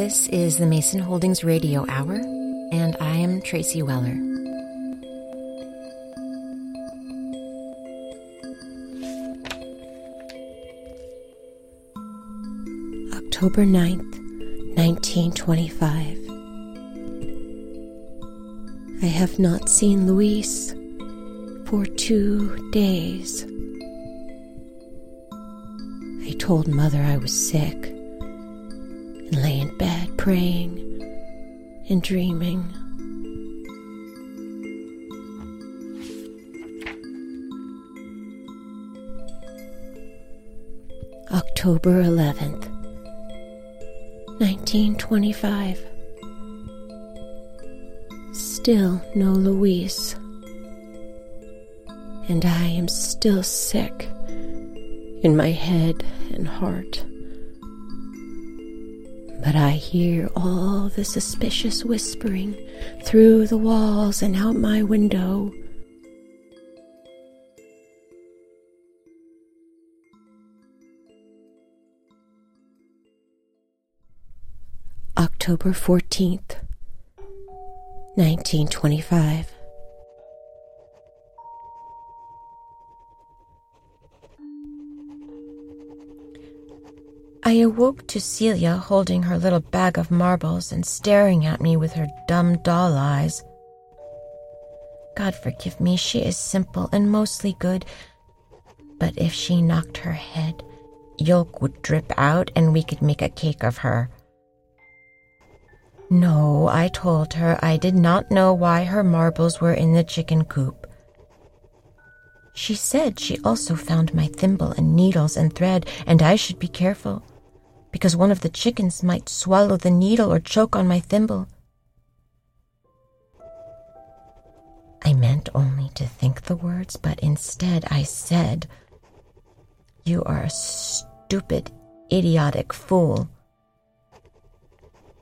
This is the Mason Holdings Radio Hour, and I am Tracy Weller. October 9th, 1925. I have not seen Luis for two days. I told Mother I was sick and lay in bed praying and dreaming. October 11th, 1925. Still no Luis. And I am still sick in my head and heart. But I hear all the suspicious whispering through the walls and out my window. October 14th, 1925. I awoke to Celia holding her little bag of marbles and staring at me with her dumb doll eyes. God forgive me, she is simple and mostly good, but if she knocked her head, yolk would drip out and we could make a cake of her. No, I told her I did not know why her marbles were in the chicken coop. She said she also found my thimble and needles and thread, and I should be careful because one of the chickens might swallow the needle or choke on my thimble. I meant only to think the words, but instead I said, You are a stupid, idiotic fool.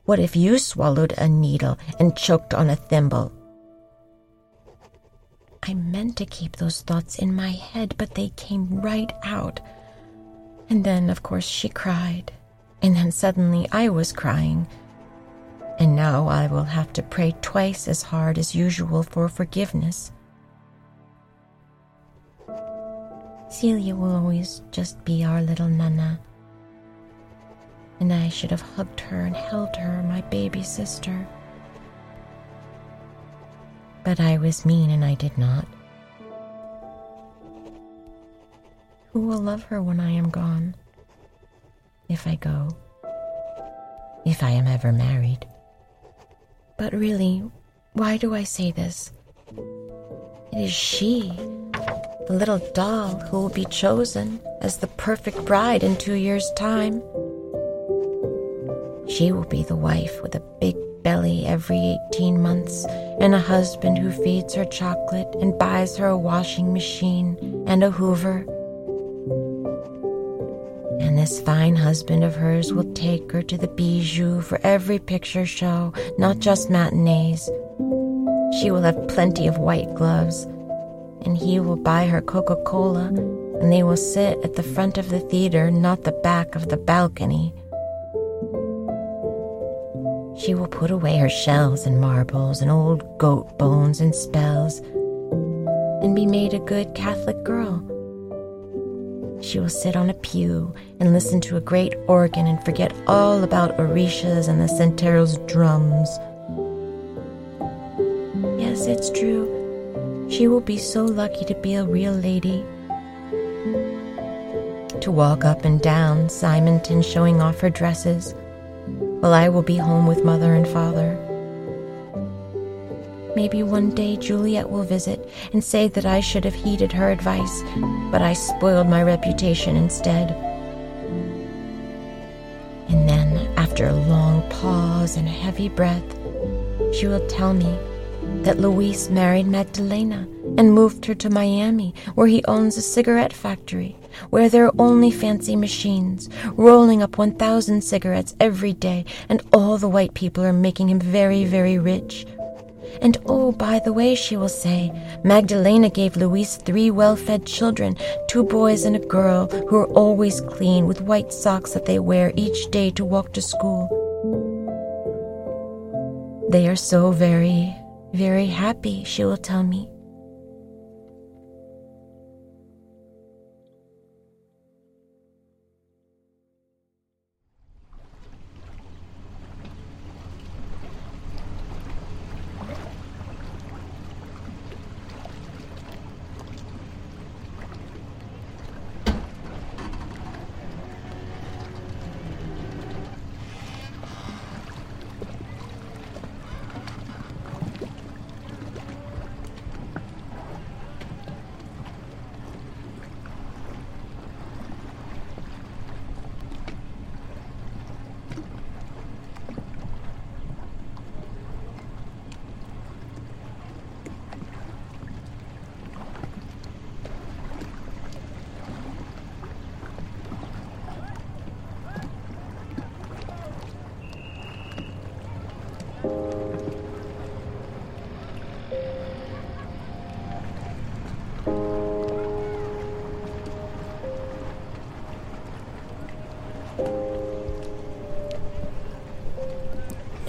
What if you swallowed a needle and choked on a thimble? I meant to keep those thoughts in my head, but they came right out. And then, of course, she cried and then suddenly I was crying. And now I will have to pray twice as hard as usual for forgiveness. Celia will always just be our little Nana. And I should have hugged her and held her, my baby sister. But I was mean and I did not. Who will love her when I am gone? If I go, if I am ever married. But really, why do I say this? It is she, the little doll, who will be chosen as the perfect bride in two years' time. She will be the wife with a big belly every 18 months and a husband who feeds her chocolate and buys her a washing machine and a hoover this fine husband of hers will take her to the bijou for every picture show, not just matinees. She will have plenty of white gloves, and he will buy her Coca Cola, and they will sit at the front of the theater, not the back of the balcony. She will put away her shells and marbles and old goat bones and spells and be made a good Catholic girl she will sit on a pew and listen to a great organ and forget all about Orishas and the Santero's drums. Yes, it's true. She will be so lucky to be a real lady. To walk up and down Simonton showing off her dresses, while I will be home with mother and father. Maybe one day Juliet will visit and say that I should have heeded her advice, but I spoiled my reputation instead. And then, after a long pause and a heavy breath, she will tell me that Luis married Magdalena and moved her to Miami, where he owns a cigarette factory, where there are only fancy machines, rolling up 1,000 cigarettes every day, and all the white people are making him very, very rich and oh, by the way, she will say, Magdalena gave Luis three well fed children, two boys and a girl, who are always clean with white socks that they wear each day to walk to school. They are so very, very happy, she will tell me.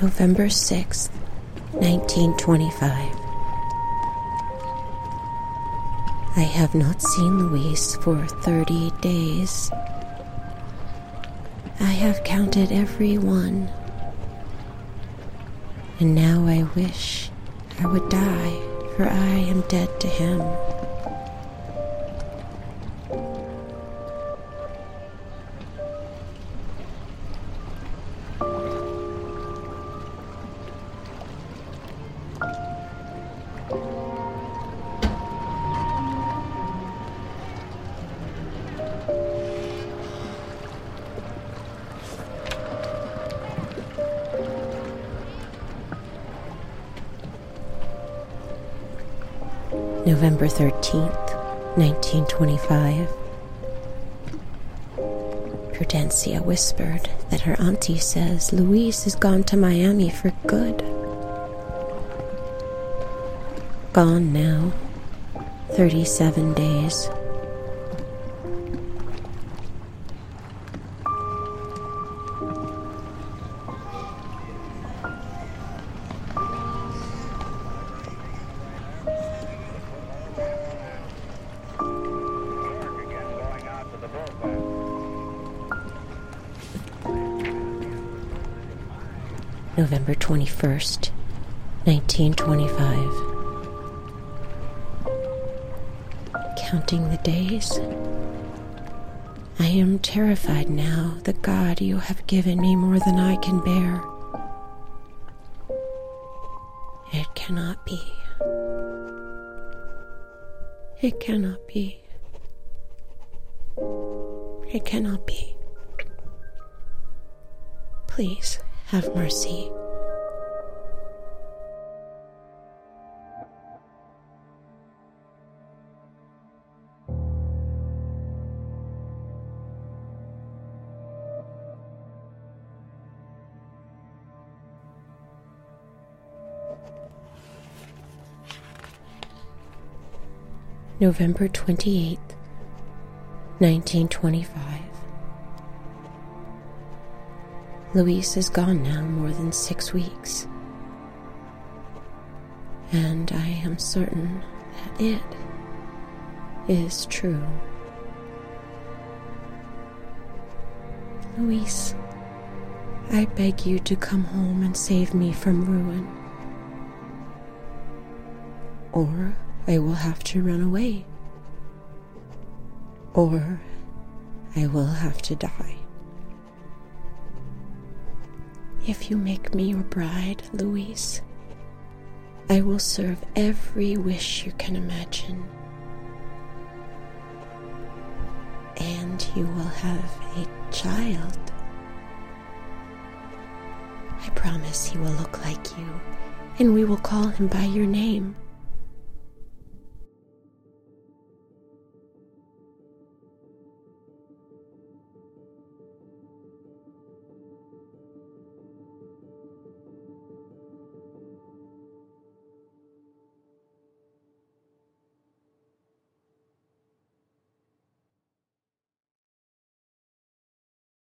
November 6th, 1925. I have not seen Luis for 30 days. I have counted every one. And now I wish I would die, for I am dead to him. November 13th, 1925. Prudencia whispered that her auntie says Luis has gone to Miami for good. Gone now, 37 days. November 21st, 1925. Counting the days. I am terrified now that God, you have given me more than I can bear. It cannot be. It cannot be. It cannot be. Please have mercy. November 28th, 1925. Luis is gone now more than six weeks. And I am certain that it is true. Luis, I beg you to come home and save me from ruin. Or I will have to run away. Or I will have to die. If you make me your bride, Luis, I will serve every wish you can imagine. And you will have a child. I promise he will look like you, and we will call him by your name.